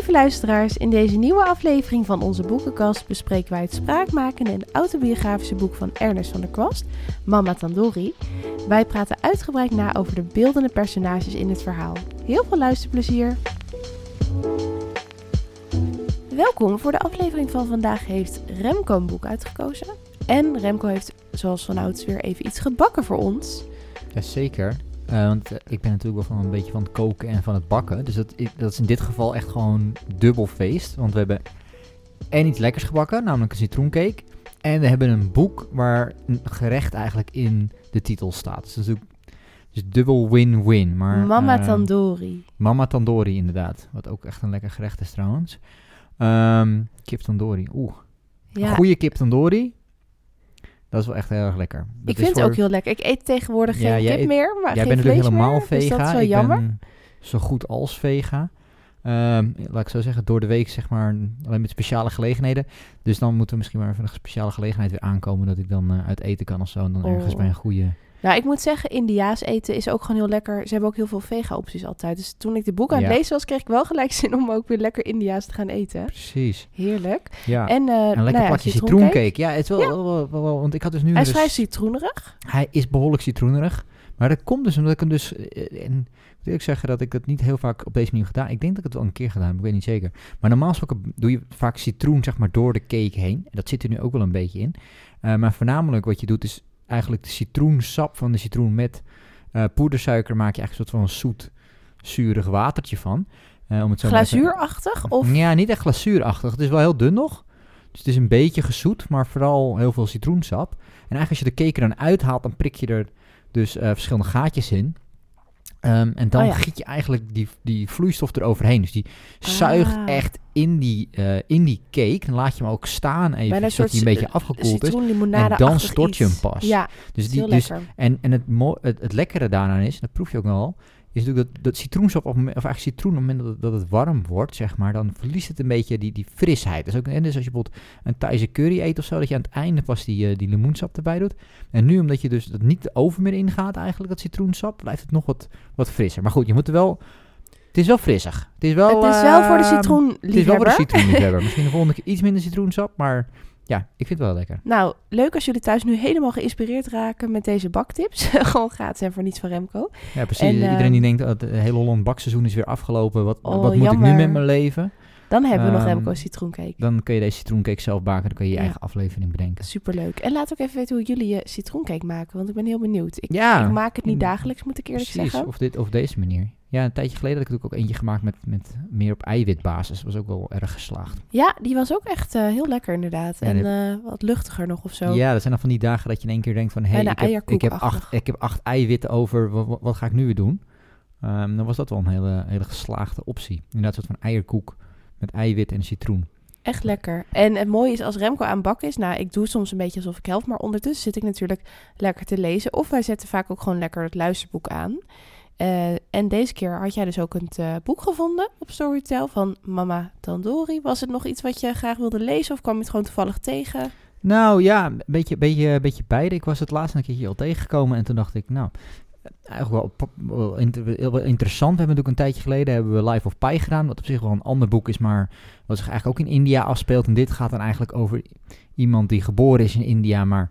Lieve luisteraars, in deze nieuwe aflevering van onze boekenkast bespreken wij het spraakmakende en autobiografische boek van Ernest van der Kwast, Mama Tandori. Wij praten uitgebreid na over de beeldende personages in het verhaal. Heel veel luisterplezier! Welkom, voor de aflevering van vandaag heeft Remco een boek uitgekozen. En Remco heeft zoals vanouds weer even iets gebakken voor ons. Jazeker. Uh, want eh, ik ben natuurlijk wel van een beetje van het koken en van het bakken. Dus dat, is in dit geval echt gewoon dubbel feest. Want we hebben en iets lekkers gebakken, namelijk een citroencake. En we hebben een boek waar een gerecht eigenlijk in de titel staat. Dus dat is dus dubbel win-win. Maar, Mama ehm, Tandori. Mama Tandori inderdaad. Wat ook echt een lekker gerecht is trouwens. Ehm, kip Tandori. Oeh, Ja, goede kip Tandori. Dat is wel echt heel erg lekker. Dat ik vind het ook heel lekker. Ik eet tegenwoordig Ja, geen kip eet- meer, maar Jij geen bent natuurlijk helemaal meer, vega. Dus dat is wel ik jammer. ben zo goed als vega. Ehm, laat ik zo zeggen, door de week zeg maar alleen met speciale gelegenheden. Dus dan moeten we misschien maar even een speciale gelegenheid weer aankomen dat ik dan eh, uit eten kan of zo. En dan ergens Oh. bij een goede... Nou, ik moet zeggen, Indiaas eten is ook gewoon heel lekker. Ze hebben ook heel veel vega-opties altijd. Dus toen ik de boek aan het Ja. lezen was, kreeg ik wel gelijk zin om ook weer lekker Indiaas te gaan eten. Precies. Heerlijk. Ja. En, eh een lekker nou ja, plakje citroencake. citroencake. Ja, het is wel, wel, wel, wel- wel- want ik had dus nu... Hij is een vrij citroenerig. Hij is behoorlijk citroenerig. Maar dat komt dus omdat ik hem dus... eh, En ik moet eerlijk zeggen dat ik het niet heel vaak op deze manier gedaan. Ik denk dat ik het wel een keer gedaan heb, ik weet niet zeker. Maar normaal gesproken doe je vaak citroen zeg maar door de cake heen. En dat zit er nu ook wel een beetje in. Eh, maar voornamelijk wat je doet is eigenlijk de citroensap van de citroen met eh, poedersuiker maak je eigenlijk een soort van zoet, zuurig watertje van. Eh, om het zo even- Glazuurachtig? Of ja, niet echt glazuurachtig. Het is wel heel dun nog. Dus het is een beetje gezoet, maar vooral heel veel citroensap. En eigenlijk als je de cake er dan uithaalt, dan prik je er dus eh, verschillende gaatjes in. Ehm, en dan Oh ja. giet je eigenlijk die, die vloeistof eroverheen. Dus die zuigt Ah. echt in die, eh, in die cake. Dan laat je hem ook staan even, zodat hij een beetje afgekoeld is. En dan stort je hem pas. Ja, Dus die, dus, en en het, het, het lekkere daaraan is, dat proef je ook wel, is natuurlijk dat, dat citroensap, of eigenlijk citroen, op het moment dat het, dat het warm wordt, zeg maar, dan verliest het een beetje die, die frisheid. Dus ook, en dus als je bijvoorbeeld een Thaise curry eet of zo, dat je aan het einde pas die, eh, die limoensap erbij doet. En nu, omdat je dus dat niet de oven meer ingaat eigenlijk, dat citroensap, blijft het nog wat, wat frisser. Maar goed, je moet er wel... Het is wel frissig. Het is wel, het is wel voor de ehm, citroenliefhebber. Het is wel voor de citroenliefhebber. Misschien de volgende keer iets minder citroensap, maar ja, ik vind het wel lekker. Nou, leuk als jullie thuis nu helemaal geïnspireerd raken met deze baktips. Gewoon gratis en voor niets van Remco. Ja, precies. En, Iedereen ehm, die denkt, dat het hele Holland bakseizoen is weer afgelopen. Wat, Oh, wat moet ik nu met mijn leven? Dan hebben we nog Ehm, Remco citroencake. Dan kun je deze citroencake zelf baken. Dan kun je je Ja. eigen aflevering bedenken. Superleuk. En laat ook even weten hoe jullie je citroencake maken, want ik ben heel benieuwd. Ik, Ja, ik maak het niet mm, dagelijks, moet ik eerlijk Precies, zeggen. of, dit, of deze manier. Ja, een tijdje geleden had ik natuurlijk ook eentje gemaakt met, met meer op eiwitbasis. Dat was ook wel erg geslaagd. Ja, die was ook echt eh, heel lekker inderdaad. Ja, en eh, wat luchtiger nog of zo. Ja, dat zijn dan van die dagen dat je in één keer denkt van... Hé, hey, ik, heb, ik, heb acht, ik heb acht eiwitten over. Wat, ga ik nu weer doen? Ehm, dan was dat wel een hele, hele geslaagde optie. Inderdaad, een soort van eierkoek met eiwit en citroen. Echt lekker. En het mooie is als Remco aan bakken is, nou, ik doe soms een beetje alsof ik help, maar ondertussen zit ik natuurlijk lekker te lezen. Of wij zetten vaak ook gewoon lekker het luisterboek aan. Eh, en deze keer had jij dus ook een eh, boek gevonden op Storytel van Mama Tandori. Was het nog iets wat je graag wilde lezen of kwam je het gewoon toevallig tegen? Nou ja, een beetje, beetje, beetje beide. Ik was het laatst een keertje al tegengekomen en toen dacht ik, nou, eigenlijk wel, interessant. We hebben natuurlijk een tijdje geleden hebben we Life of Pi gedaan, wat op zich wel een ander boek is, maar wat zich eigenlijk ook in India afspeelt. En dit gaat dan eigenlijk over iemand die geboren is in India, maar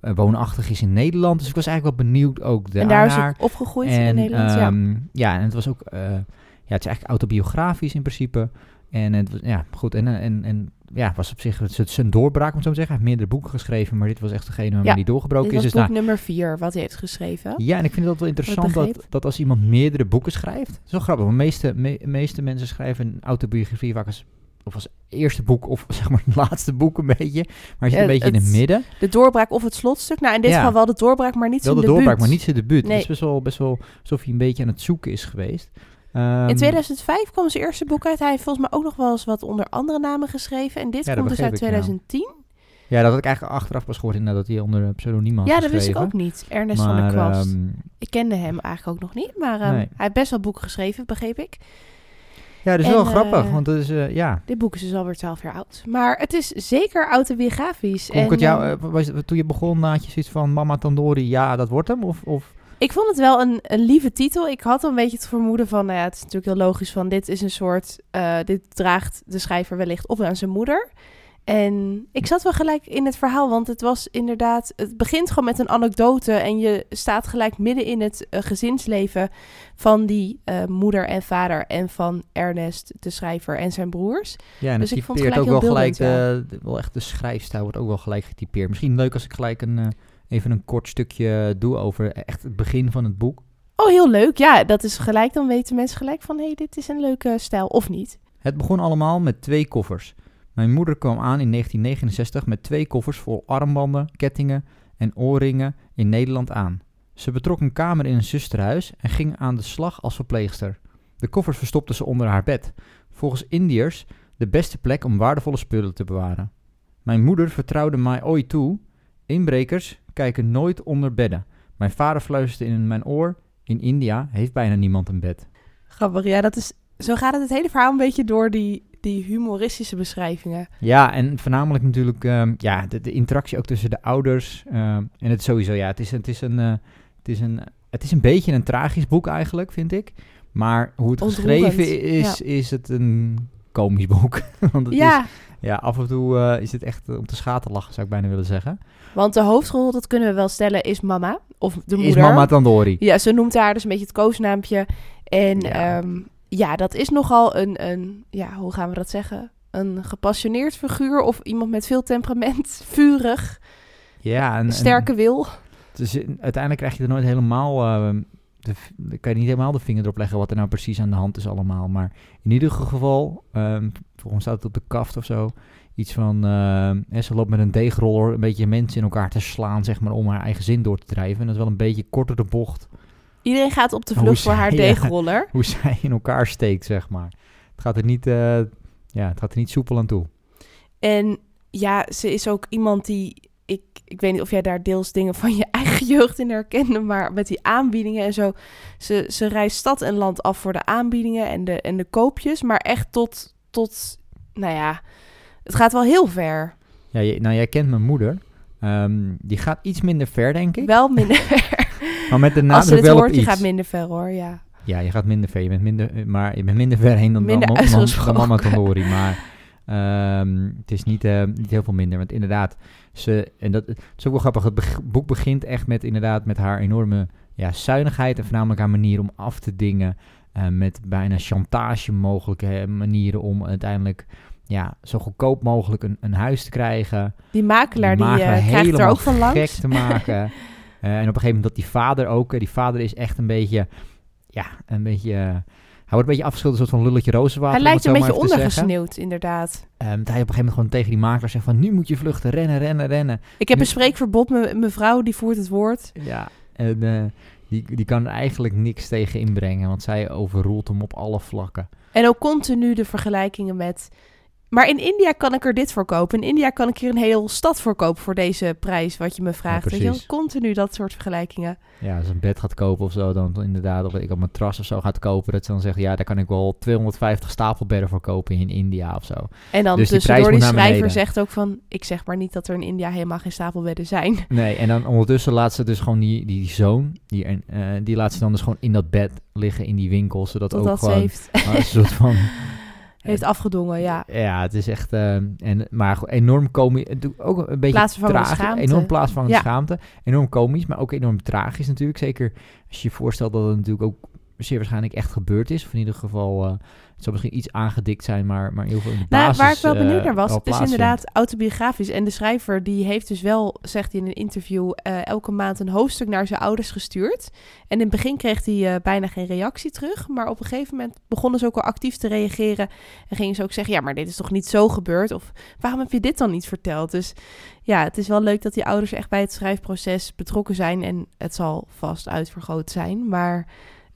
woonachtig is in Nederland. Dus ik was eigenlijk wel benieuwd ook en daar is opgegroeid in Nederland. ja. ehm, ja, en het was ook, eh, ja, het is eigenlijk autobiografisch in principe. En het was, ja, goed, en, eh, en, en ja, was op zich het, zijn doorbraak, om zo te zeggen. Hij heeft meerdere boeken geschreven, maar dit was echt degene waarmee Ja, hij doorgebroken Dit is. boek Dus, nou, nummer vier wat hij heeft geschreven. ja, en ik vind het wel interessant dat, dat als iemand meerdere boeken schrijft, dat is wel grappig, want de meeste, me- meeste mensen schrijven een autobiografie vaak als, of als eerste boek of zeg maar het laatste boek een beetje. Maar je zit een beetje in het midden. De doorbraak of het slotstuk. Nou, in dit Ja. geval wel de doorbraak, maar niet Wel zijn de doorbraak, maar niet zijn debuut. Nee. Het is best wel, best wel alsof hij een beetje aan het zoeken is geweest. Ehm, In 2005 kwam zijn eerste boek uit. Hij heeft volgens mij ook nog wel eens wat onder andere namen geschreven. En dit Ja, komt dus uit begreep ik, ja. 2010. Ja, dat had ik eigenlijk achteraf pas gehoord inderdaad, dat hij onder pseudoniem had Ja, dat wist ik ook niet. Ernest van der Kwast. ehm, ik kende hem eigenlijk ook nog niet. Maar ehm, Nee. hij heeft best wel boeken geschreven, begreep ik. Ja, dat is En, wel eh, grappig, want dat is, eh, ja... Dit boek is dus alweer 12 jaar oud. Maar het is zeker autobiografisch. Kon En, het jou, eh, was, toen je begon, had je zoiets van Mama Tandori, ja, dat wordt hem? Of, of Ik vond het wel een, een lieve titel. Ik had al een beetje het vermoeden van, nou ja, het is natuurlijk heel logisch van, dit is een soort, dit draagt de schrijver wellicht op aan zijn moeder. En ik zat wel gelijk in het verhaal, want het was inderdaad, het begint gewoon met een anekdote en je staat gelijk midden in het uh, gezinsleven van die uh, moeder en vader en van Ernest, de schrijver en zijn broers. Ja, en dus het ik vond het ook gelijk wel gelijk, de- wel echt de schrijfstijl wordt ook wel gelijk getypeerd. Misschien leuk als ik gelijk een, eh, even een kort stukje doe over echt het begin van het boek. Oh, heel leuk. Ja, dat is gelijk, dan weten mensen gelijk van, hé, hey, dit is een leuke stijl, of niet. Het begon allemaal met twee koffers. Mijn moeder kwam aan in 1969 met twee koffers vol armbanden, kettingen en oorringen in Nederland aan. Ze betrok een kamer in een zusterhuis en ging aan de slag als verpleegster. De koffers verstopte ze onder haar bed. Volgens Indiërs de beste plek om waardevolle spullen te bewaren. Mijn moeder vertrouwde mij ooit toe: inbrekers kijken nooit onder bedden. Mijn vader fluisterde in mijn oor: in India heeft bijna niemand een bed. Grappig, ja, dat is, zo gaat het het hele verhaal een beetje door die, die humoristische beschrijvingen. Ja, en voornamelijk natuurlijk ehm, ja, de, de interactie ook tussen de ouders. ehm, en het sowieso, ja, het is, het, is een, eh, het, is een, het is een beetje een tragisch boek eigenlijk, vind ik. Maar hoe het Ontroerend, geschreven is, is het een komisch boek. Want het is, Ja, ja, af en toe eh, is het echt eh, om te schaten lachen, zou ik bijna willen zeggen. want de hoofdrol, dat kunnen we wel stellen, is mama. Of de moeder. Is Mama Tandori. Ja, ze noemt haar dus een beetje het koosnaampje. En Ja. ja, ja dat is nogal een, een, ja, hoe gaan we dat zeggen? Een gepassioneerd figuur of iemand met veel temperament, vurig, Ja, en, en sterke wil. is- uiteindelijk krijg je er nooit helemaal... eh, de, kan je niet helemaal de vinger erop leggen wat er nou precies aan de hand is allemaal. Maar in ieder geval, ehm volgens mij staat het op de kaft of zo, iets van, hè, ze loopt met een deegroller een beetje mensen in elkaar te slaan, zeg maar, om haar eigen zin door te drijven. En dat is wel een beetje korter de bocht, Iedereen gaat op de vlucht voor haar ja. deegroller. hoe zij in elkaar steekt, zeg maar. Het gaat er niet, eh, ja, het gaat er niet soepel aan toe. En ja, ze is ook iemand die. Ik, ik weet niet of jij daar deels dingen van je eigen jeugd in herkende, maar met die aanbiedingen en zo. Ze, ze reist stad en land af voor de aanbiedingen en de, en de koopjes, maar echt tot, tot. Nou ja, het gaat wel heel ver. Ja, nou, jij kent mijn moeder. Ehm, die gaat iets minder ver, denk ik. Wel minder ver. Maar met de nadruk wel op je gaat minder ver hoor, ja. Ja, je gaat minder ver. Je bent minder, eh, maar je bent minder ver heen dan, Minder dan, dan, dan uitgesproken. Mama. Maar ehm, het is niet, eh, niet heel veel minder. Want inderdaad, ze, en dat, het is ook wel grappig. Het boek begint echt met inderdaad met haar enorme ja, zuinigheid. En voornamelijk haar manier om af te dingen. eh, met bijna chantage mogelijke manieren om uiteindelijk ja, zo goedkoop mogelijk een, een huis te krijgen. Die makelaar, die, makelaar eh, krijgt er ook van gek langs. te maken. Eh, en op een gegeven moment dat die vader ook, eh, die vader is echt een beetje, ja, een beetje, eh, hij wordt een beetje afgeschilderd een soort van lulletje rozenwater. Hij lijkt een beetje ondergesneeuwd, inderdaad. Ehm, dat hij op een gegeven moment gewoon tegen die makelaar zegt van, nu moet je vluchten, rennen, rennen, rennen. Ik heb Nu- een spreekverbod, me- mevrouw die voert het woord. Ja, en die, die kan er eigenlijk niks tegen inbrengen, want zij overroelt hem op alle vlakken. En ook continu de vergelijkingen met... Maar in India kan ik er dit voor kopen. In India kan ik hier een heel stad voor kopen voor deze prijs wat je me vraagt. Weet je wel? Continu dat soort vergelijkingen. Ja, als een bed gaat kopen of zo, dan inderdaad, of ik een matras of zo gaat kopen, dat ze dan zeggen, ja, daar kan ik wel 250 stapelbedden voor kopen in India of zo. En dan Dus tussendoor die schrijver zegt ook van... Ik zeg maar niet dat er in India helemaal geen stapelbedden zijn. Nee, en dan ondertussen laat ze dus gewoon die, die zoon, die, eh, die laat ze dan dus gewoon in dat bed liggen in die winkel, zodat ook gewoon een soort van... heeft afgedwongen, ja. Ja, het is echt, eh, en, maar enorm komisch, ook een beetje tragisch, schaamte. enorm plaatsvervangende Ja. schaamte, enorm komisch, maar ook enorm tragisch natuurlijk, zeker als je je voorstelt dat het natuurlijk ook zeer waarschijnlijk echt gebeurd is, of in ieder geval, eh, het zal misschien iets aangedikt zijn, maar, maar heel veel in de Nou, basis waar ik wel eh, benieuwd naar was, wel het is inderdaad autobiografisch. En de schrijver die heeft dus wel, zegt hij in een interview, eh, elke maand een hoofdstuk naar zijn ouders gestuurd. En in het begin kreeg hij bijna geen reactie terug. Maar op een gegeven moment begonnen ze ook al actief te reageren. En gingen ze ook zeggen, ja, maar dit is toch niet zo gebeurd? Of waarom heb je dit dan niet verteld? Dus ja, het is wel leuk dat die ouders echt bij het schrijfproces betrokken zijn. En het zal vast uitvergroot zijn. Maar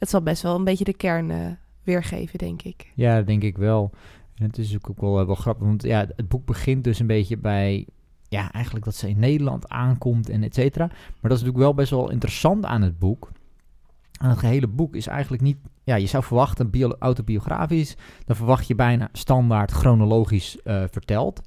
het zal best wel een beetje de kern eh, weergeven, denk ik. Ja, dat denk ik wel. En het is ook wel, eh, wel grappig, want ja, het boek begint dus een beetje bij, ja, eigenlijk dat ze in Nederland aankomt en et cetera. Maar dat is natuurlijk wel best wel interessant aan het boek. Aan het gehele boek is eigenlijk niet, ja, je zou verwachten bio- autobiografisch, dan verwacht je bijna standaard chronologisch eh, verteld.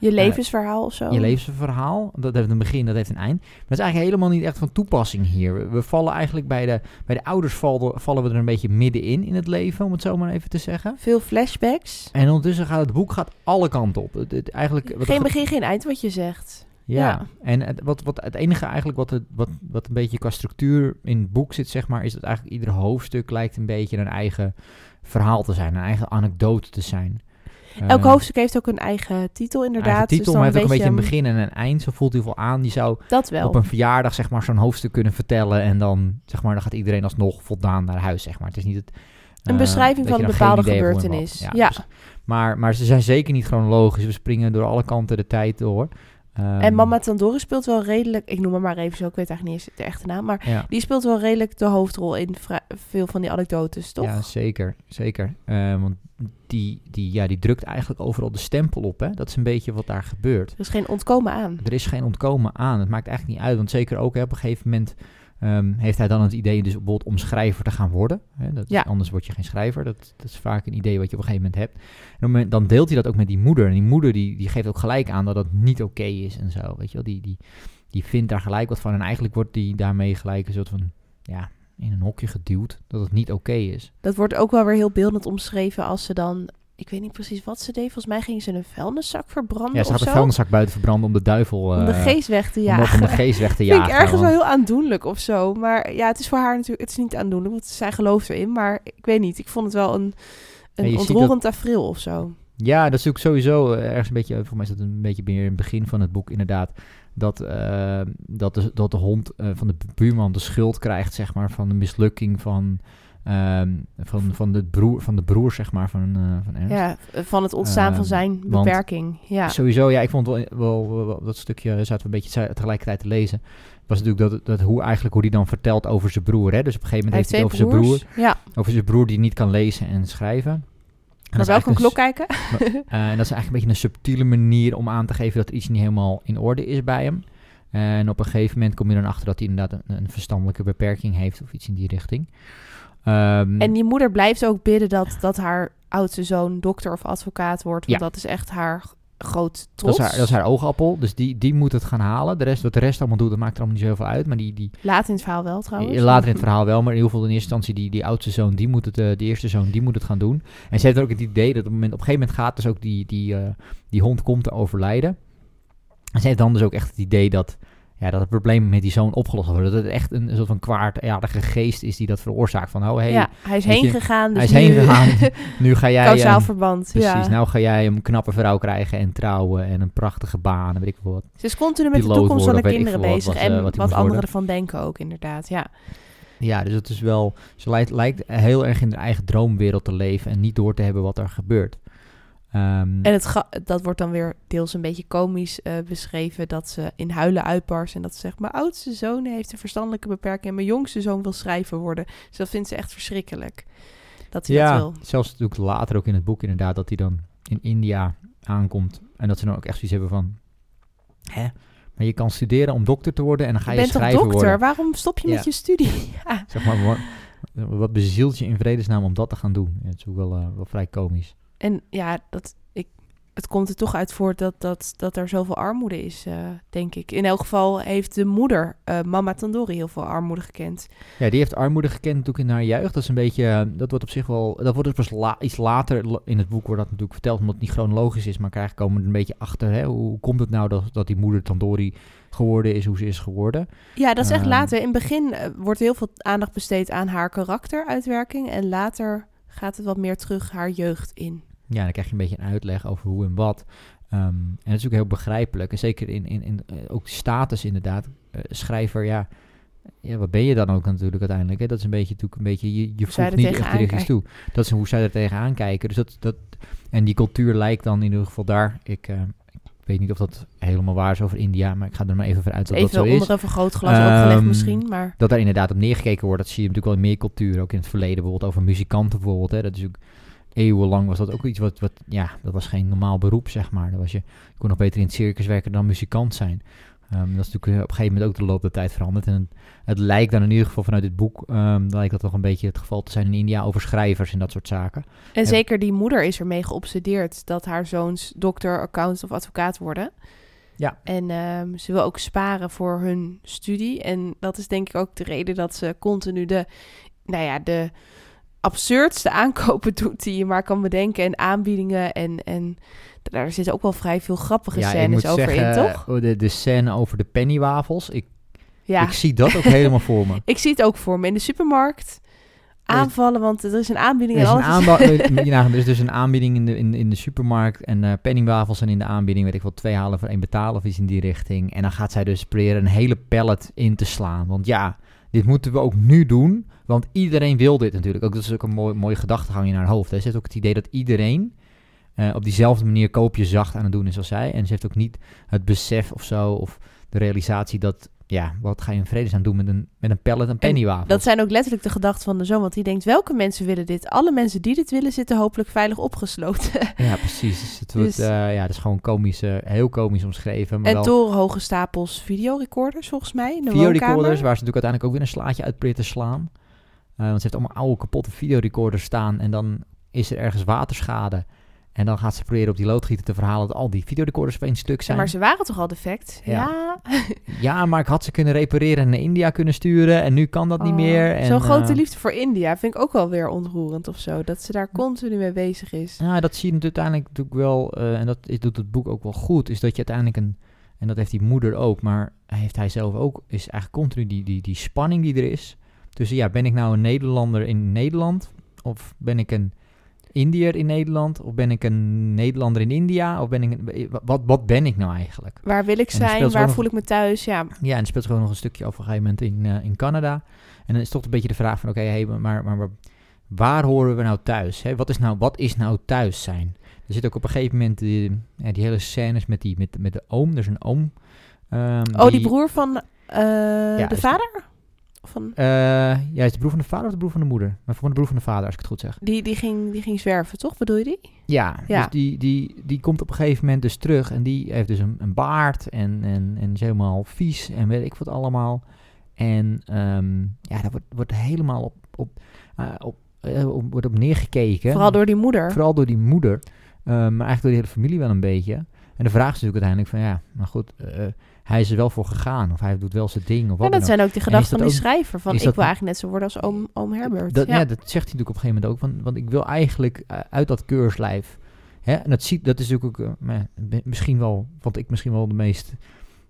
Je levensverhaal of zo. Je levensverhaal, dat heeft een begin, dat heeft een eind. Maar dat is eigenlijk helemaal niet echt van toepassing hier. We, we vallen eigenlijk bij de, bij de ouders vallen, vallen we er een beetje middenin in het leven, om het zo maar even te zeggen. Veel flashbacks. En ondertussen gaat het boek gaat alle kanten op. Het, het- eigenlijk, wat Geen begin, geen eind wat je zegt. Ja, ja. en het, wat, wat, het enige eigenlijk wat, het, wat, wat een beetje qua structuur in het boek zit, zeg maar, is dat eigenlijk ieder hoofdstuk lijkt een beetje een eigen verhaal te zijn, een eigen anekdote te zijn. Elk Eh, hoofdstuk heeft ook een eigen titel inderdaad. eigen titel, dus maar dan heeft ook een beetje een begin en een eind. Zo voelt hij wel aan. Die zou op een verjaardag zeg maar zo'n hoofdstuk kunnen vertellen en dan zeg maar dan gaat iedereen alsnog voldaan naar huis zeg maar. Het is niet het Een eh, beschrijving van een bepaalde gebeurtenis. Ja. dus- maar, maar ze zijn zeker niet chronologisch. We springen door alle kanten de tijd door. En Ehm, Mama Tandori speelt wel redelijk, ik noem hem maar even zo, ik weet eigenlijk niet eens de echte naam, maar Ja. die speelt wel redelijk de hoofdrol in veel van die anekdotes, toch? Ja, zeker. zeker. Eh, want die, die, ja, die drukt eigenlijk overal de stempel op. Hè? Dat is een beetje wat daar gebeurt. Er is geen ontkomen aan. Er is geen ontkomen aan. Het maakt eigenlijk niet uit. Want zeker ook hè, op een gegeven moment ehm, heeft hij dan het idee dus bijvoorbeeld om schrijver te gaan worden. Hè? Dat Ja. Anders word je geen schrijver. Dat, dat is vaak een idee wat je op een gegeven moment hebt. En dan deelt hij dat ook met die moeder. En die moeder die, die geeft ook gelijk aan dat dat niet oké is en zo. Weet je wel? Die, die, die vindt daar gelijk wat van. En eigenlijk wordt die daarmee gelijk een soort van... Ja, in een hokje geduwd. Dat het niet oké is. Dat wordt ook wel weer heel beeldend omschreven als ze dan, ik weet niet precies wat ze deed, volgens mij ging ze een vuilniszak verbranden Ja, ze had een vuilniszak buiten verbranden om de duivel... om de eh, geest weg te jagen. dat- om de geest weg te Vind jagen. ik ergens wel heel aandoenlijk of zo. Maar ja, het is voor haar natuurlijk, het is niet aandoenlijk, want zij gelooft erin. Maar ik weet niet, ik vond het wel een, een ontroerend tafereel of zo. Ja, dat is ook sowieso eh, ergens een beetje, voor mij is dat een beetje meer in het begin van het boek inderdaad, dat, eh, dat, de, dat de hond van de buurman de schuld krijgt, zeg maar, van de mislukking van, ehm, van, van, de, broer, van de broer, zeg maar, van, eh van Ernst. Ja, van het ontstaan van Ehm, zijn beperking. Ja. Sowieso, ja, ik vond wel, wel, dat stukje zaten we een beetje te- tegelijkertijd te lezen. Was natuurlijk dat, dat hoe eigenlijk hoe die dan vertelt over zijn broer. Hè? Dus op een gegeven Hij moment heeft hij het over zijn broer. Ja, Over zijn broer die niet kan lezen en schrijven. En dat is eigenlijk klok een kijken. Eh, en dat is eigenlijk een beetje een subtiele manier om aan te geven dat er iets niet helemaal in orde is bij hem. En op een gegeven moment kom je dan achter dat hij inderdaad een, een verstandelijke beperking heeft of iets in die richting. Ehm, En die moeder blijft ook bidden dat, dat haar oudste zoon dokter of advocaat wordt. Want Ja. dat is echt haar groot dat, trots. is haar, dat is haar oogappel, dus die, die moet het gaan halen. De rest, wat de rest allemaal doet, dat maakt er allemaal niet zoveel uit. Maar die, die, Laat in het verhaal wel trouwens. later in het verhaal wel, maar in ieder geval in eerste instantie die, die oudste zoon, die moet het, eh, die eerste zoon, die moet het gaan doen. En ze heeft ook het idee dat op, het moment, op een gegeven moment gaat dus ook die, die, eh, die hond komt te overlijden. En ze heeft dan dus ook echt het idee dat, ja, dat het probleem met die zoon opgelost wordt. Dat het echt een, soort van kwaadaardige geest is die dat veroorzaakt. Van, oh hey, ja, hij is heen je, gegaan. Dus hij is nu- heen gegaan. nu ga jij... Kausaal eh, verband. Precies, ja. nou ga jij een knappe vrouw krijgen en trouwen en een prachtige baan en weet ik veel wat. Ze is continu met de toekomst van de kinderen bezig. wat, eh, en wat anderen ervan denken ook, inderdaad. Ja. Ja, dus het is wel, ze lijkt, lijkt heel erg in haar eigen droomwereld te leven en niet door te hebben wat er gebeurt. Ehm, En het dat wordt dan weer deels een beetje komisch eh, beschreven. Dat ze in huilen uitbarst. En dat ze zegt, mijn oudste zoon heeft een verstandelijke beperking. En mijn jongste zoon wil schrijver worden. Dus dat vindt ze echt verschrikkelijk. Dat hij dat ja, wil. zelfs natuurlijk later ook in het boek inderdaad, dat hij dan in India aankomt en dat ze dan ook echt zoiets hebben van, hè, maar je kan studeren om dokter te worden en dan ga Je je, bent toch schrijver dokter? worden. Waarom stop je Ja. met je studie? Ja. Zeg maar, wat, wat bezielt je in vredesnaam om dat te gaan doen? Ja, het is ook wel, eh, wel vrij komisch. En ja, dat, ik, het komt er toch uit voort dat, dat, dat er zoveel armoede is, eh, denk ik. In elk geval heeft de moeder, eh, mama Tandori, heel veel armoede gekend. Ja, die heeft armoede gekend natuurlijk in haar jeugd. Dat is een beetje, eh, dat wordt op zich wel, dat wordt dus pas la- iets later la- in het boek wordt dat natuurlijk verteld, omdat het niet chronologisch is, maar krijg komen we een beetje achter, hè, hoe komt het nou dat, dat die moeder Tandori geworden is hoe ze is geworden. Ja, dat is echt Ehm. later. In het begin wordt heel veel aandacht besteed aan haar karakteruitwerking. En later gaat het wat meer terug haar jeugd in. Ja, dan krijg je een beetje een uitleg over hoe en wat. Ehm, en dat is ook heel begrijpelijk. En zeker in, in, in eh, ook status inderdaad. Eh, schrijver, ja, ja, wat ben je dan ook natuurlijk uiteindelijk? Hè? Dat is een beetje, natuurlijk een beetje je, je er niet echt ergens toe. Dat is hoe zij er tegenaan kijken. Dus dat, dat, en die cultuur lijkt dan in ieder geval daar. Ik, eh, ik weet niet of dat helemaal waar is over India, maar ik ga er maar even vanuit dat Even dat zo onder is. een vergrootglas opgelegd Ehm, misschien, maar... Dat daar inderdaad op neergekeken wordt, dat zie je natuurlijk wel in meer culturen. Ook in het verleden bijvoorbeeld over muzikanten bijvoorbeeld. Hè? Dat is ook eeuwenlang was dat ook iets wat, wat, ja, dat was geen normaal beroep zeg maar. Dat was je, je kon nog beter in het circus werken dan muzikant zijn. Ehm, dat is natuurlijk op een gegeven moment ook de loop der tijd veranderd. En het lijkt dan in ieder geval vanuit dit boek, um, lijkt dat toch een beetje het geval te zijn in India over schrijvers en dat soort zaken. En zeker die moeder is ermee geobsedeerd dat haar zoons dokter, accountant of advocaat worden. Ja. En um, ze wil ook sparen voor hun studie. En dat is denk ik ook de reden dat ze continu de, nou ja, de absurdste aankopen doet die je maar kan bedenken. En aanbiedingen en, en daar zitten ook wel vrij veel grappige ja, scènes over zeggen, in, toch? oh, De, de scène over de pennywafels. Ik, ja. ik zie dat ook helemaal voor me. Ik zie het ook voor me in de supermarkt. Aanvallen, want er is een aanbieding. Er is, een aanba ja, er is dus een aanbieding in de, in, in de supermarkt. En uh, pennywafels zijn in de aanbieding, weet ik wel, twee halen voor één betalen of iets in die richting. En dan gaat zij dus proberen een hele pallet in te slaan. Want ja, dit moeten we ook nu doen. Want iedereen wil dit natuurlijk. Ook dat is ook een mooi, mooie gedachtegang in haar hoofd. Hè. Ze heeft ook het idee dat iedereen uh, op diezelfde manier koopje zacht aan het doen is als zij. En ze heeft ook niet het besef of zo, of de realisatie dat, ja, wat ga je in vredesnaam doen met een, met een pallet en pennywafels? Dat zijn ook letterlijk de gedachten van de zoon, want die denkt, welke mensen willen dit? Alle mensen die dit willen zitten hopelijk veilig opgesloten. ja, precies. Dus het wordt, dus, uh, ja, dat is gewoon komisch, uh, heel komisch omschreven. Maar en torenhoge stapels videorecorders volgens mij in de Videorecorders, waar ze natuurlijk uiteindelijk ook weer een slaatje uit te slaan. Want ze heeft allemaal oude kapotte videorecorders staan en dan is er ergens waterschade. En dan gaat ze proberen op die loodgieter te verhalen dat al die videorecorders op één stuk zijn. Ja, maar ze waren toch al defect? Ja. Ja, maar ik had ze kunnen repareren en naar India kunnen sturen. En nu kan dat niet oh, meer. Zo'n grote uh, liefde voor India vind ik ook wel weer ontroerend of zo. Dat ze daar continu mee bezig is. Ja, dat zie je uiteindelijk natuurlijk wel. Uh, en dat is, doet het boek ook wel goed. Is dat je uiteindelijk een... En dat heeft die moeder ook. Maar heeft hij zelf ook. Is eigenlijk continu die, die, die spanning die er is. Tussen ja, ben ik nou een Nederlander in Nederland? Of ben ik een Indiër in Nederland? Of ben ik een Nederlander in India? Of ben ik een, wat, wat ben ik nou eigenlijk? Waar wil ik zijn? Waar voel ik me thuis? Ja. Ja, en het speelt gewoon nog een stukje over een gegeven moment in, uh, in Canada. En dan is toch een beetje de vraag van, oké, okay, hey, maar, maar, maar, waar horen we nou thuis? Hè? Wat, is nou, wat is nou thuis zijn? Er zit ook op een gegeven moment die, ja, die hele scènes met, die, met, met de oom. Er is een oom. Um, oh, die, die, broer van uh, ja, de vader? Van... Uh, ja, is de broer van de vader of de broer van de moeder? Maar van de broer van de vader, als ik het goed zeg. Die, die, ging, die ging zwerven, toch? Bedoel je die? Ja, ja. dus die, die, die komt op een gegeven moment dus terug. En die heeft dus een, een baard en, en, en is helemaal vies en weet ik wat allemaal. En um, ja, daar wordt, wordt helemaal op, op, uh, op, uh, op, wordt op neergekeken. Vooral door die moeder. Vooral door die moeder. Um, maar eigenlijk door de hele familie wel een beetje. En de vraag is natuurlijk uiteindelijk van ja, maar goed, hij is er wel voor gegaan. Of hij doet wel zijn ding. Of wat ja, dat zijn ook de gedachten van die schrijver. Van ik wil eigenlijk net zo worden als oom, oom Herbert. Dat, ja. dat zegt hij natuurlijk op een gegeven moment ook. Want, want ik wil eigenlijk uh, uit dat keurslijf. Hè, en dat, ziet, dat is natuurlijk ook uh, misschien wel, wat ik misschien wel de meest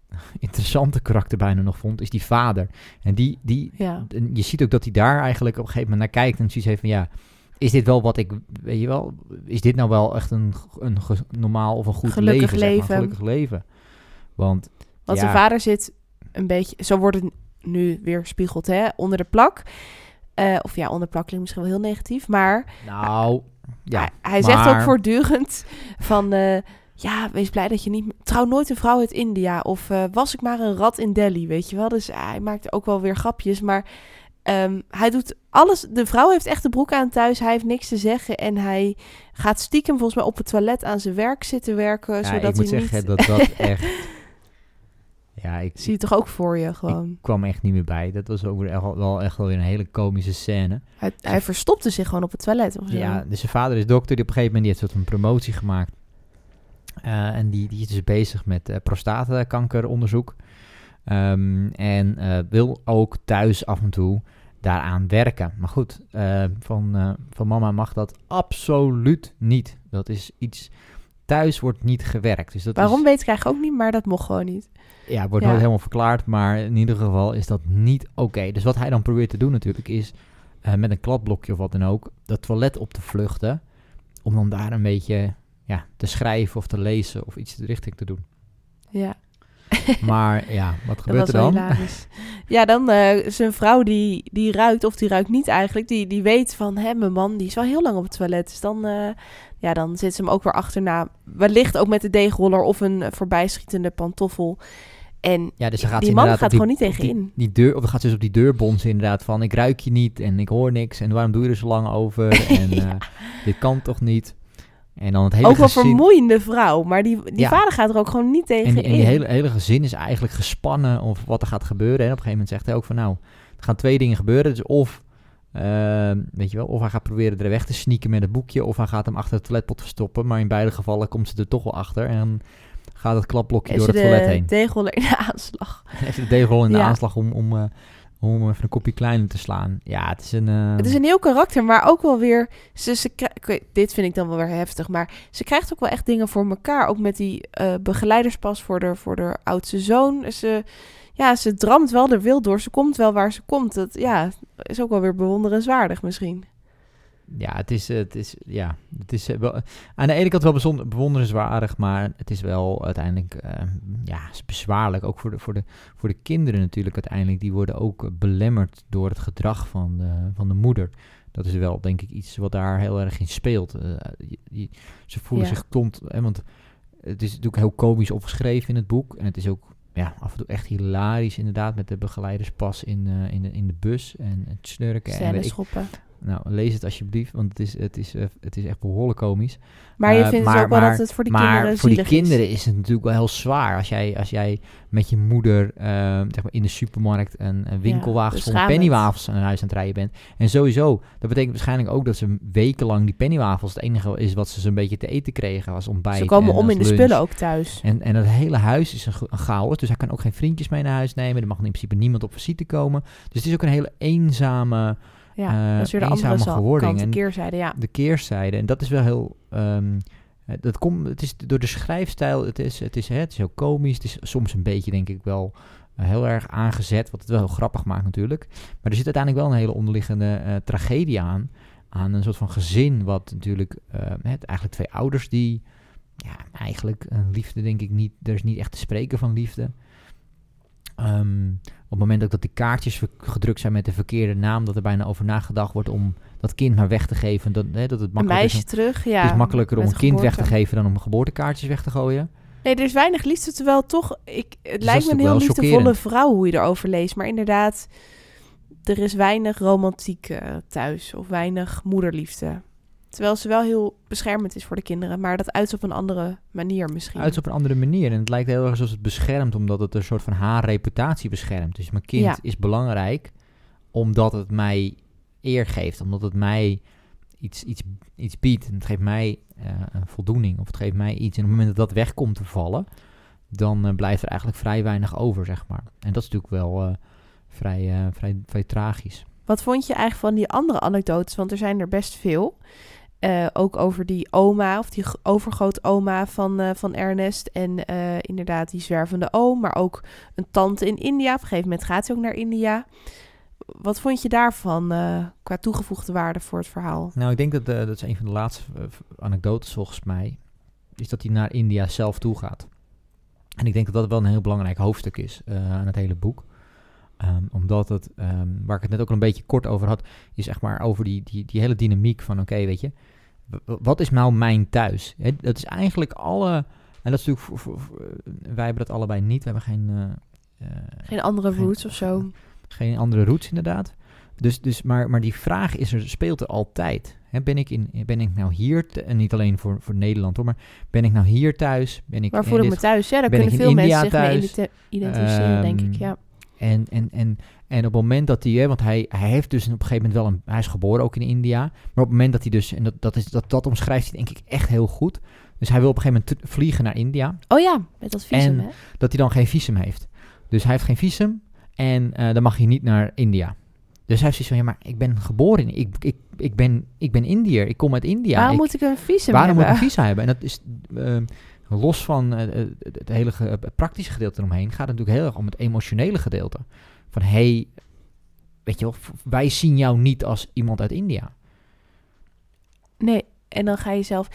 interessante karakter bijna nog vond, is die vader. En die, die ja. en je ziet ook dat hij daar eigenlijk op een gegeven moment naar kijkt en zoiets heeft van ja, is dit wel wat ik, weet je wel, is dit nou wel echt een, een normaal of een goed gelukkig leven, leven. Zeg maar, gelukkig leven? Want want ja. vader zit een beetje, zo wordt het nu weer spiegeld, hè, onder de plak. Uh, of ja, onder de plak klinkt misschien wel heel negatief, maar... Nou, ja. Hij, hij zegt ook voortdurend van... Uh, ja, wees blij dat je niet... Trouw nooit een vrouw uit India. Of uh, was ik maar een rat in Delhi, weet je wel. Dus hij maakt ook wel weer grapjes, maar... Um, hij doet alles. De vrouw heeft echt de broek aan thuis. Hij heeft niks te zeggen. En hij gaat stiekem volgens mij op het toilet aan zijn werk zitten werken. Ja, zodat ik moet hij zeggen niet... dat dat echt Ja, ik zie het toch ook voor je gewoon. Ik kwam echt niet meer bij. Dat was ook wel echt wel weer een hele komische scène. Hij, hij verstopte zich gewoon op het toilet of zo. Ja, dus zijn vader is dokter. Die op een gegeven moment die heeft een promotie gemaakt. Uh, en die, die is dus bezig met uh, prostaatkankeronderzoek. Um, en uh, wil ook thuis af en toe daaraan werken. Maar goed, van, van mama mag dat absoluut niet. Dat is iets... Thuis wordt niet gewerkt. Dus dat Waarom is... weet ik eigenlijk ook niet, maar dat mocht gewoon niet. Ja, wordt nooit helemaal verklaard, maar in ieder geval is dat niet oké. Dus wat hij dan probeert te doen natuurlijk is uh, met een kladblokje of wat dan ook, dat toilet op te vluchten. Om dan daar een beetje ja, te schrijven of te lezen of iets in de richting te doen. Ja. Maar ja, wat gebeurt er dan? Ja, dan uh, zijn vrouw die, die ruikt, of die ruikt niet eigenlijk, die, die weet van, hè, mijn man die is wel heel lang op het toilet. Dus dan, uh, ja, dan zit ze hem ook weer achterna. Wellicht ook met de deegroller of een voorbijschietende pantoffel. En ja, dus gaat die man gaat gewoon niet tegenin. Die, die, deur, of dan gaat ze dus op die deur bonzen inderdaad van... ik ruik je niet en ik hoor niks en waarom doe je er zo lang over? En ja. uh, dit kan toch niet? En dan het hele ook wel gezin... vermoeiende vrouw. Maar die, die Ja. vader gaat er ook gewoon niet tegen En die, en in. die hele, hele gezin is eigenlijk gespannen of wat er gaat gebeuren. En op een gegeven moment zegt hij ook van nou, er gaan twee dingen gebeuren. Dus of, eh, weet je wel, of hij gaat proberen er weg te sneaken met het boekje. Of hij gaat hem achter het toiletpot verstoppen. Maar in beide gevallen komt ze er toch wel achter. En gaat het klapblokje door het toilet de heen. tegel er in de aanslag. Heeft de degel in de Ja. aanslag om, om, eh, om even een kopje kleiner te slaan. Ja, het is een... eh, Het is een heel karakter, maar ook wel weer... Ze, ze, dit vind ik dan wel weer heftig, maar ze krijgt ook wel echt dingen voor elkaar. Ook met die eh, begeleiderspas voor de, voor de oudste zoon. Ze, ja, ze dramt wel er wil door. Ze komt wel waar ze komt. Dat ja, is ook wel weer bewonderenswaardig misschien. Ja, het is, het is, ja, het is eh, wel, aan de ene kant wel bijzonder, bewonderenswaardig, maar het is wel uiteindelijk, eh, ja, bezwaarlijk. Ook voor de, voor, de, voor de kinderen natuurlijk uiteindelijk, die worden ook eh, belemmerd door het gedrag van de, van de moeder. Dat is wel, denk ik, iets wat daar heel erg in speelt. Je- je- ze voelen Ja. zich kont, hè, want het is natuurlijk heel komisch opgeschreven in het boek. En het is ook ja, af en toe echt hilarisch inderdaad, met de begeleiderspas in, in, de, in de bus en het snurken. en ik schoppen. Nou, lees het alsjeblieft, want het is, het is, eh, het is echt behoorlijk komisch. Maar je Eh, vindt maar- dus ook wel dat het voor die maar kinderen voor die kinderen is. is. het natuurlijk wel heel zwaar als jij, als jij met je moeder eh, zeg maar in de supermarkt een, een winkelwagen dus vol pennywafels aan huis aan het rijden bent. En sowieso, dat betekent waarschijnlijk ook dat ze wekenlang die pennywafels, het enige is wat ze zo'n beetje te eten kregen als ontbijt. Ze komen en om in de spullen ook thuis. En, en het hele huis is een, een chaos, dus hij kan ook geen vriendjes mee naar huis nemen. Er mag in principe niemand op visite komen. Dus het is ook een hele eenzame Ja, eh, dat is weer de andere kant, de keerzijde, ja. de keerzijde. En dat is wel heel. ehm, eh, dat komt, het is door de schrijfstijl. Het is, het is, hè, het is heel komisch. Het is soms een beetje, denk ik, wel eh, heel erg aangezet. Wat het wel heel grappig maakt, natuurlijk. Maar er zit uiteindelijk wel een hele onderliggende tragedie aan. Aan een soort van gezin. Wat natuurlijk. het, eigenlijk twee ouders die. Ja, eigenlijk een liefde, denk ik niet. Er is niet echt te spreken van liefde. Ehm, op het moment ook dat die kaartjes gedrukt zijn met de verkeerde naam, dat er bijna over nagedacht wordt om dat kind maar weg te geven. Dat, hè, dat het makkelijker is. meisje terug, ja. het is makkelijker om een kind weg te geven dan om geboortekaartjes weg te gooien. Nee, er is weinig liefde, terwijl toch... Ik, het dat lijkt is me een heel liefdevolle chockerend. vrouw hoe je erover leest. Maar inderdaad, er is weinig romantiek eh, thuis. Of weinig moederliefde. Terwijl ze wel heel beschermend is voor de kinderen. Maar dat uit op een andere manier misschien. Uit op een andere manier. En het lijkt heel erg alsof het beschermt, omdat het een soort van haar reputatie beschermt. Dus mijn kind Ja. is belangrijk omdat het mij eer geeft. Omdat het mij iets, iets, iets biedt. En het geeft mij eh, een voldoening. Of het geeft mij iets. En op het moment dat dat weg komt te vallen, dan eh, blijft er eigenlijk vrij weinig over, zeg maar. En dat is natuurlijk wel eh, vrij, vrij, vrij tragisch. Wat vond je eigenlijk van die andere anekdotes? Want er zijn er best veel. Eh, ook over die oma, of die overgrootoma van, eh, van Ernest. En eh, inderdaad die zwervende oom. Maar ook een tante in India. Op een gegeven moment gaat hij ook naar India. Wat vond je daarvan qua toegevoegde waarde voor het verhaal? Nou, ik denk dat, dat is een van de laatste anekdotes volgens mij, is dat hij naar India zelf toe gaat. En ik denk dat dat wel een heel belangrijk hoofdstuk is aan het hele boek. Ehm, omdat het, ehm, waar ik het net ook al een beetje kort over had, is zeg maar over die, die, die hele dynamiek van, oké, weet je, wat is nou mijn thuis? Dat is eigenlijk alle, en dat is natuurlijk, voor, voor- voor- wij hebben dat allebei niet, we hebben geen... eh, eh, Geen andere Geen- roots of zo? geen andere roots inderdaad. Dus, dus, maar, maar die vraag is er, speelt er altijd. Hè, ben, ik in, ben ik nou hier, te- en niet alleen voor, voor Nederland hoor, maar ben ik nou hier thuis? Ben ik Waar voel ik me thuis? Ja, daar kunnen veel mensen zich mee thuis? identificeren, denk ik. Ehm, Ja. En, en, en, en op het moment dat hij, hè, want hij, hij heeft dus op een gegeven moment wel een, hij is geboren ook in India, maar op het moment dat hij dus, en dat, dat, is, dat, dat omschrijft hij denk ik echt heel goed. Dus hij wil op een gegeven moment vliegen naar India, Oh ja, met dat visum, En- hè? dat hij dan geen visum heeft. Dus hij heeft geen visum en eh, dan mag hij niet naar India. Dus hij heeft zoiets van, ja, maar ik ben geboren in, ik, ik, ik ben, ik ben Indiër, ik kom uit India. Waarom ik, moet ik een visum waarom moet hebben? ik een visa hebben? En dat is, ehm, los van eh, eh, het, hele ge- het praktische gedeelte eromheen, gaat het natuurlijk heel erg om het emotionele gedeelte. Van, hey, weet je wel, wij zien jou niet als iemand uit India. Nee, en dan ga je zelf...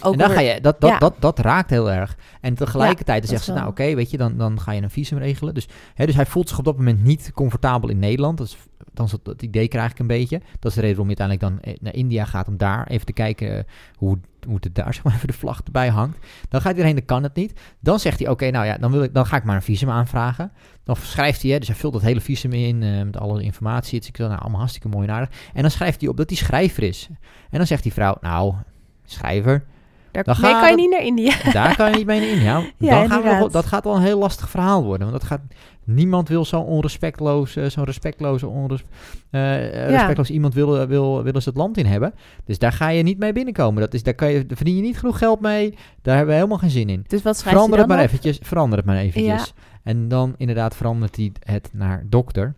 Ook en dan ga je, dat, dat, ja. dat, dat raakt heel erg. En tegelijkertijd dat zegt ze, nou oké, weet je, dan, dan ga je een visum regelen. Dus, hè, dus hij voelt zich op dat moment niet comfortabel in Nederland. Dat, is, dan dat, dat idee krijg ik een beetje. Dat is de reden waarom je uiteindelijk dan eh, naar India gaat om daar even te kijken eh, hoe, hoe het daar zeg maar even de vlag erbij hangt. Dan gaat hij erheen, dan kan het niet. Dan zegt hij, oké, nou ja, dan, wil ik, dan ga ik maar een visum aanvragen. Dan schrijft hij, hè, dus hij vult dat hele visum in eh, met alle informatie. Het is nou, allemaal hartstikke mooi en aardig. En dan schrijft hij op dat hij schrijver is. En dan zegt die vrouw, nou, schrijver, Daar Dan kan je niet naar India. Daar kan je niet mee in. Ja, dan gaan we nog, dat gaat wel een heel lastig verhaal worden. Want dat gaat, niemand wil zo'n onrespectloos, eh, zo'n respectloze, onres, eh, eh, respectloos iemand willen, wil, willen ze het land in hebben. Dus daar ga je niet mee binnenkomen. Dat is, daar, kan je, daar verdien je niet genoeg geld mee. Daar hebben we helemaal geen zin in. Dus wat Verander het maar op? eventjes. Verander het maar eventjes. En dan inderdaad verandert hij het naar dokter.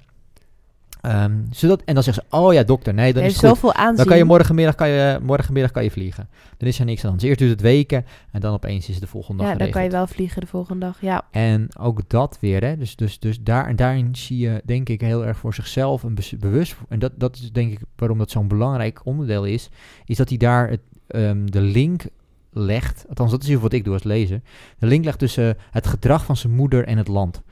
Ehm, zodat, en dan zegt ze, oh ja, dokter. Nee, dan Hij is het zoveel aanzien. Dan kan je morgenmiddag, kan je, morgenmiddag kan je vliegen. Dan is er niks aan de hand. Dus Eerst duurt het weken en dan opeens is het de volgende dag ja, dan kan je wel vliegen de volgende dag. Ja, En ook dat weer, hè. Dus, dus, dus daar, en daarin zie je, denk ik, heel erg voor zichzelf een bewust... En dat, dat is denk ik waarom dat zo'n belangrijk onderdeel is... is dat hij daar het, ehm, de link legt... Althans, dat is wat ik doe als lezer. De link legt tussen het gedrag van zijn moeder en het land.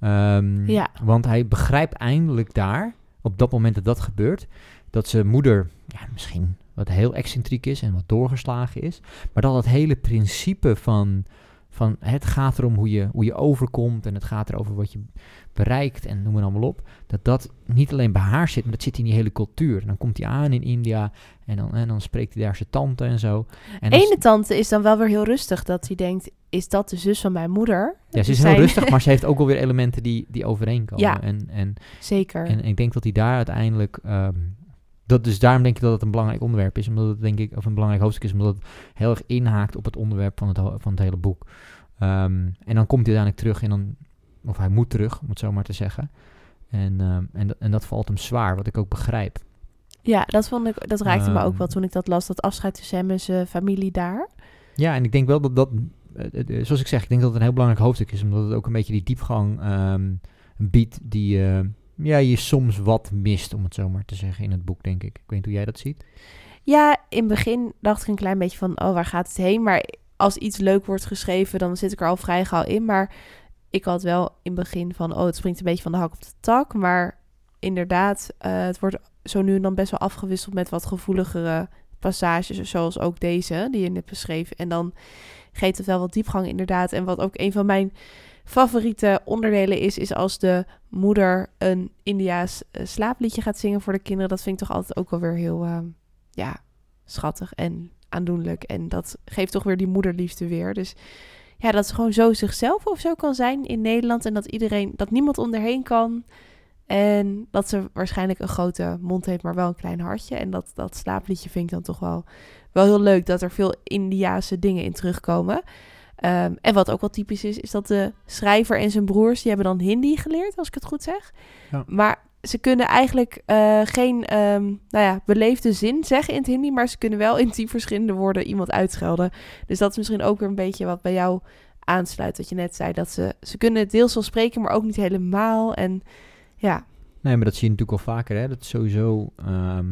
Ehm, Ja. Want hij begrijpt eindelijk daar, op dat moment dat dat gebeurt... dat zijn moeder ja, misschien wat heel excentriek is en wat doorgeslagen is... maar dat het hele principe van van het gaat erom hoe je, hoe je overkomt en het gaat erover wat je bereikt en noem maar allemaal op. Dat dat niet alleen bij haar zit, maar dat zit in die hele cultuur. En dan komt hij aan in India en dan, en dan spreekt hij daar zijn tante en zo. En Ene tante is dan wel weer heel rustig. Dat hij denkt, is dat de zus van mijn moeder? ja, ze is Die heel rustig, maar ze heeft ook wel weer elementen die, die overeenkomen. Ja. En, en, Zeker. en ik denk dat hij daar uiteindelijk... ehm, dat, dus daarom denk ik dat het een belangrijk onderwerp is, omdat het denk ik, of een belangrijk hoofdstuk is, omdat het heel erg inhaakt op het onderwerp van het, van het hele boek. Ehm, en dan komt hij uiteindelijk terug en dan, of hij moet terug, om het zo maar te zeggen. En, ehm, en, dat- en dat valt hem zwaar, wat ik ook begrijp. Ja, dat, vond ik, dat raakte me ook Ehm. wel toen ik dat las. Dat afscheid tussen hem en zijn familie daar. Ja, en ik denk wel dat dat, eh, eh, zoals ik zeg, ik denk dat het een heel belangrijk hoofdstuk is, omdat het ook een beetje die diepgang biedt die eh, ja, je soms wat mist, om het zo maar te zeggen, in het boek, denk ik. Ik weet niet hoe jij dat ziet. Ja, in het begin dacht ik een klein beetje van, oh, waar gaat het heen? Maar als iets leuk wordt geschreven, dan zit ik er al vrij gauw in. Maar ik had wel in het begin van, oh, het springt een beetje van de hak op de tak. Maar inderdaad, eh, het wordt zo nu en dan best wel afgewisseld met wat gevoeligere passages, zoals ook deze, die je net beschreef. En dan geeft het wel wat diepgang inderdaad. En wat ook een van mijn favoriete onderdelen is, is als de moeder een Indiaas eh, slaapliedje gaat zingen voor de kinderen. Dat vind ik toch altijd ook wel weer heel, eh, ja, schattig en aandoenlijk. En dat geeft toch weer die moederliefde weer. Dus ja, dat ze gewoon zo zichzelf of zo kan zijn in Nederland. En dat iedereen, dat niemand onderheen kan. En dat ze waarschijnlijk een grote mond heeft, maar wel een klein hartje. En dat, dat slaapliedje vind ik dan toch wel, wel heel leuk. Dat er veel Indiaanse dingen in terugkomen. Ehm, en wat ook wel typisch is, is dat de schrijver en zijn broers, die hebben dan Hindi geleerd, als ik het goed zeg. Ja. Maar ze kunnen eigenlijk eh, geen ehm, nou ja, beleefde zin zeggen in het Hindi, maar ze kunnen wel in tien verschillende woorden iemand uitschelden. Dus dat is misschien ook weer een beetje wat bij jou aansluit, wat je net zei. Dat ze, ze kunnen het deels wel spreken, maar ook niet helemaal. En ja, Nee, maar dat zie je natuurlijk al vaker. Hè? Dat is sowieso. ehm,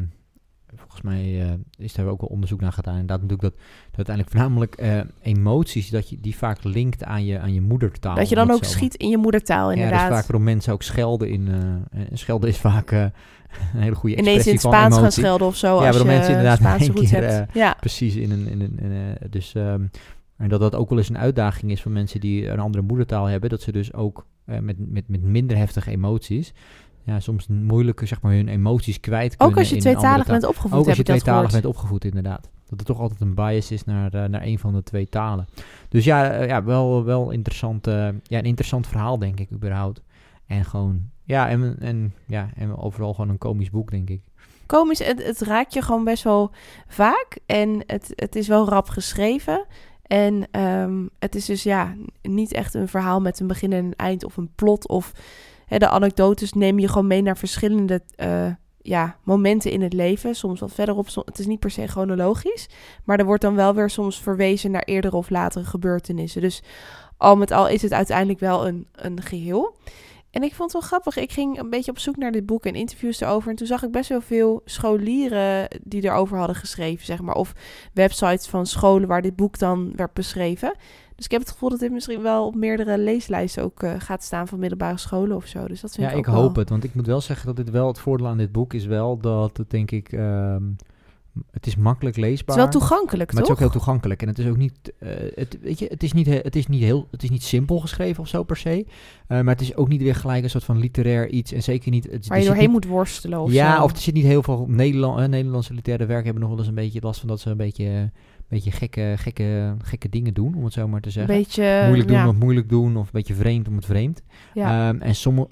volgens mij eh, is daar ook wel onderzoek naar gedaan. Inderdaad, natuurlijk dat, dat uiteindelijk voornamelijk eh, emoties dat je die vaak linkt aan je, aan je moedertaal. dat je dan ook zo schiet in je moedertaal, maar- Ja, inderdaad. dat is vaak waarom mensen ook schelden in. eh, en schelden is vaak een hele goede Ineens in het Spaans gaan schelden of zo. Ja, als waarom je mensen inderdaad in één roots keer, hebt. ja. Precies, in een, in een, in een- dus, ehm, en dat dat ook wel eens een uitdaging is voor mensen die een andere moedertaal hebben. Dat ze dus ook met, met, met minder heftige emoties, ja, soms moeilijker zeg maar hun emoties kwijt kunnen. Ook als je tweetalig bent opgevoed, Ook als je tweetalig bent opgevoed, inderdaad. Dat er toch altijd een bias is naar, eh, naar een van de twee talen. Dus ja, eh, ja wel, wel interessant, eh, ja, een interessant verhaal, denk ik, überhaupt. En gewoon, ja, en, en, ja, en overal gewoon een komisch boek, denk ik. Komisch, het, het raakt je gewoon best wel vaak. En het, het is wel rap geschreven. En ehm, het is dus ja, niet echt een verhaal met een begin en een eind of een plot. Of de anekdotes neem je gewoon mee naar verschillende eh, ja, momenten in het leven. Soms wat verderop. Het is niet per se chronologisch. Maar er wordt dan wel weer soms verwezen naar eerdere of latere gebeurtenissen. Dus al met al is het uiteindelijk wel een, een geheel. En ik vond het wel grappig. Ik ging een beetje op zoek naar dit boek en interviews erover. En toen zag ik best wel veel scholieren die erover hadden geschreven, zeg maar. Of websites van scholen waar dit boek dan werd beschreven. Dus ik heb het gevoel dat dit misschien wel op meerdere leeslijsten ook eh, gaat staan van middelbare scholen of zo. Dus dat vind Ja, ik hoop wel- het. Want ik moet wel zeggen dat dit wel het voordeel aan dit boek is wel dat het denk ik... ehm, het is makkelijk Het leesbaar. is wel toegankelijk, maar het is toch? ook heel toegankelijk. En het is ook niet... eh, het, weet je, het is niet, he- het is niet heel... Het is niet simpel geschreven of zo per se. Eh, maar het is ook niet weer gelijk een soort van literair iets. En zeker niet... Het, waar je doorheen niet- moet worstelen of ja, zo. of er zit niet heel veel... Nederland, Nederlandse literaire werken hebben nog wel eens een beetje last van dat ze een beetje... beetje gekke, gekke, gekke dingen doen, om het zo maar te zeggen. beetje... moeilijk doen ja, om het moeilijk doen, of een beetje vreemd om het vreemd. ja. Ehm, en sommige,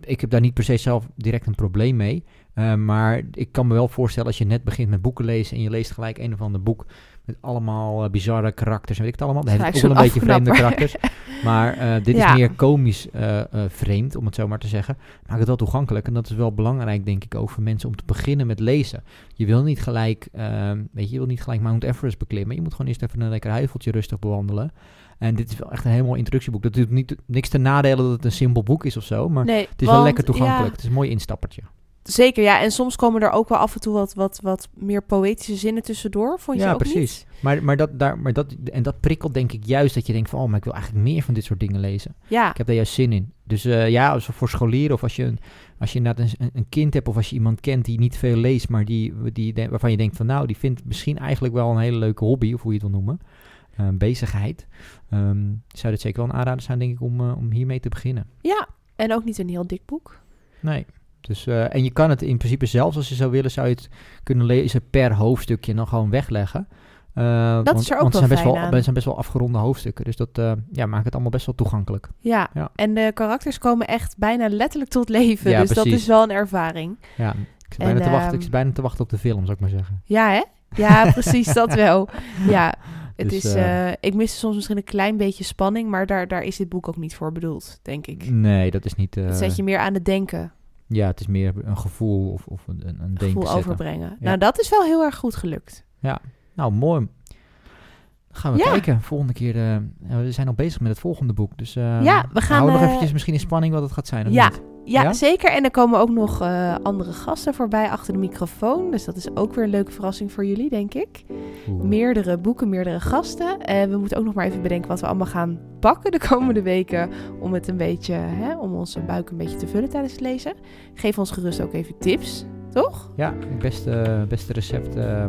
ik heb daar niet per se zelf direct een probleem mee. Ehm, maar ik kan me wel voorstellen als je net begint met boeken lezen en je leest gelijk een of ander boek met allemaal eh, bizarre karakters en weet ik het allemaal. Dan heeft ook wel een beetje vreemde karakters. Maar eh, dit Ja. is meer komisch eh, vreemd, om het zo maar te zeggen. Maakt het wel toegankelijk. En dat is wel belangrijk, denk ik, ook voor mensen om te beginnen met lezen. Je wil niet gelijk, ehm, weet je, je wil niet gelijk Mount Everest beklimmen. Je moet gewoon eerst even een lekker heuveltje rustig bewandelen. En dit is wel echt een mooi introductieboek. Dat doet niet, niks te nadelen dat het een simpel boek is of zo. Maar nee, het is wel lekker toegankelijk. ja, Het is een mooi instappertje. Zeker, ja. En soms komen er ook wel af en toe wat, wat, wat meer poëtische zinnen tussendoor. Vond je ja, ook precies. Maar, maar, dat, daar, maar dat, en dat prikkelt denk ik juist dat je denkt van... oh, maar ik wil eigenlijk meer van dit soort dingen lezen. Ja, Ik heb daar juist zin in. Dus eh, ja, als voor scholieren of als je, een, als je inderdaad een, een kind hebt... of als je iemand kent die niet veel leest... maar die, die, waarvan je denkt van... nou, die vindt misschien eigenlijk wel een hele leuke hobby... of hoe je het wil noemen. eh, bezigheid. Ehm, zou dit zeker wel een aanrader zijn, denk ik, om, eh, om hiermee te beginnen. ja. En ook niet een heel dik boek. Nee. Dus, eh, en je kan het in principe zelfs, als je zou willen, zou je het kunnen lezen per hoofdstukje en dan gewoon wegleggen. Eh, Dat want, is er ook want wel zijn best fijn wel, aan. zijn best wel afgeronde hoofdstukken. Dus dat eh, ja, maakt het allemaal best wel toegankelijk. Ja. Ja. en de karakters komen echt bijna letterlijk tot leven. Ja, dus dat is wel een ervaring. Ja, ik zit, En, bijna te wachten, ehm, ik zit bijna te wachten op de film, zou ik maar zeggen. Ja, hè? Ja, precies, dat wel. Ja, het Dus, is... ik mis soms misschien een klein beetje spanning, maar daar, daar is dit boek ook niet voor bedoeld, denk ik. Nee, dat is niet... Het zet je meer aan het denken, Ja, het is meer een gevoel of, of een, een een denken gevoel overbrengen. Nou, dat is wel heel erg goed gelukt. Nou, mooi. Dan gaan we Ja. kijken. Volgende keer... eh, ja, we zijn al bezig met het volgende boek. Dus eh Ja, we gaan, hou nog eh, eventjes misschien in spanning wat het gaat zijn. Of Ja, niet? Ja, Ja? zeker. En er komen ook nog eh, andere gasten voorbij achter de microfoon. Dus dat is ook weer een leuke verrassing voor jullie, denk ik. Oeh. Meerdere boeken, meerdere gasten. En we moeten ook nog maar even bedenken wat we allemaal gaan bakken de komende weken. Om het een beetje, hè, om onze buik een beetje te vullen tijdens het lezen. Geef ons gerust ook even tips, toch? Ja, het beste, beste recept eh,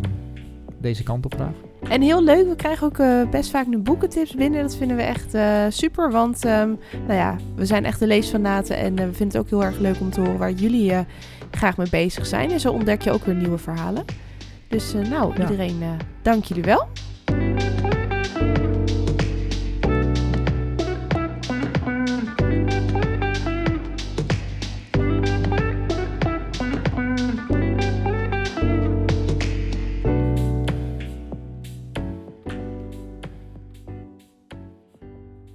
deze kant op graag. En heel leuk, we krijgen ook eh, best vaak nu boekentips binnen. Dat vinden we echt eh, super, want ehm, nou ja, we zijn echt de leesfanaten. En eh, we vinden het ook heel erg leuk om te horen waar jullie graag mee bezig zijn. En zo ontdek je ook weer nieuwe verhalen. Dus nou, Ja. iedereen, dank jullie wel.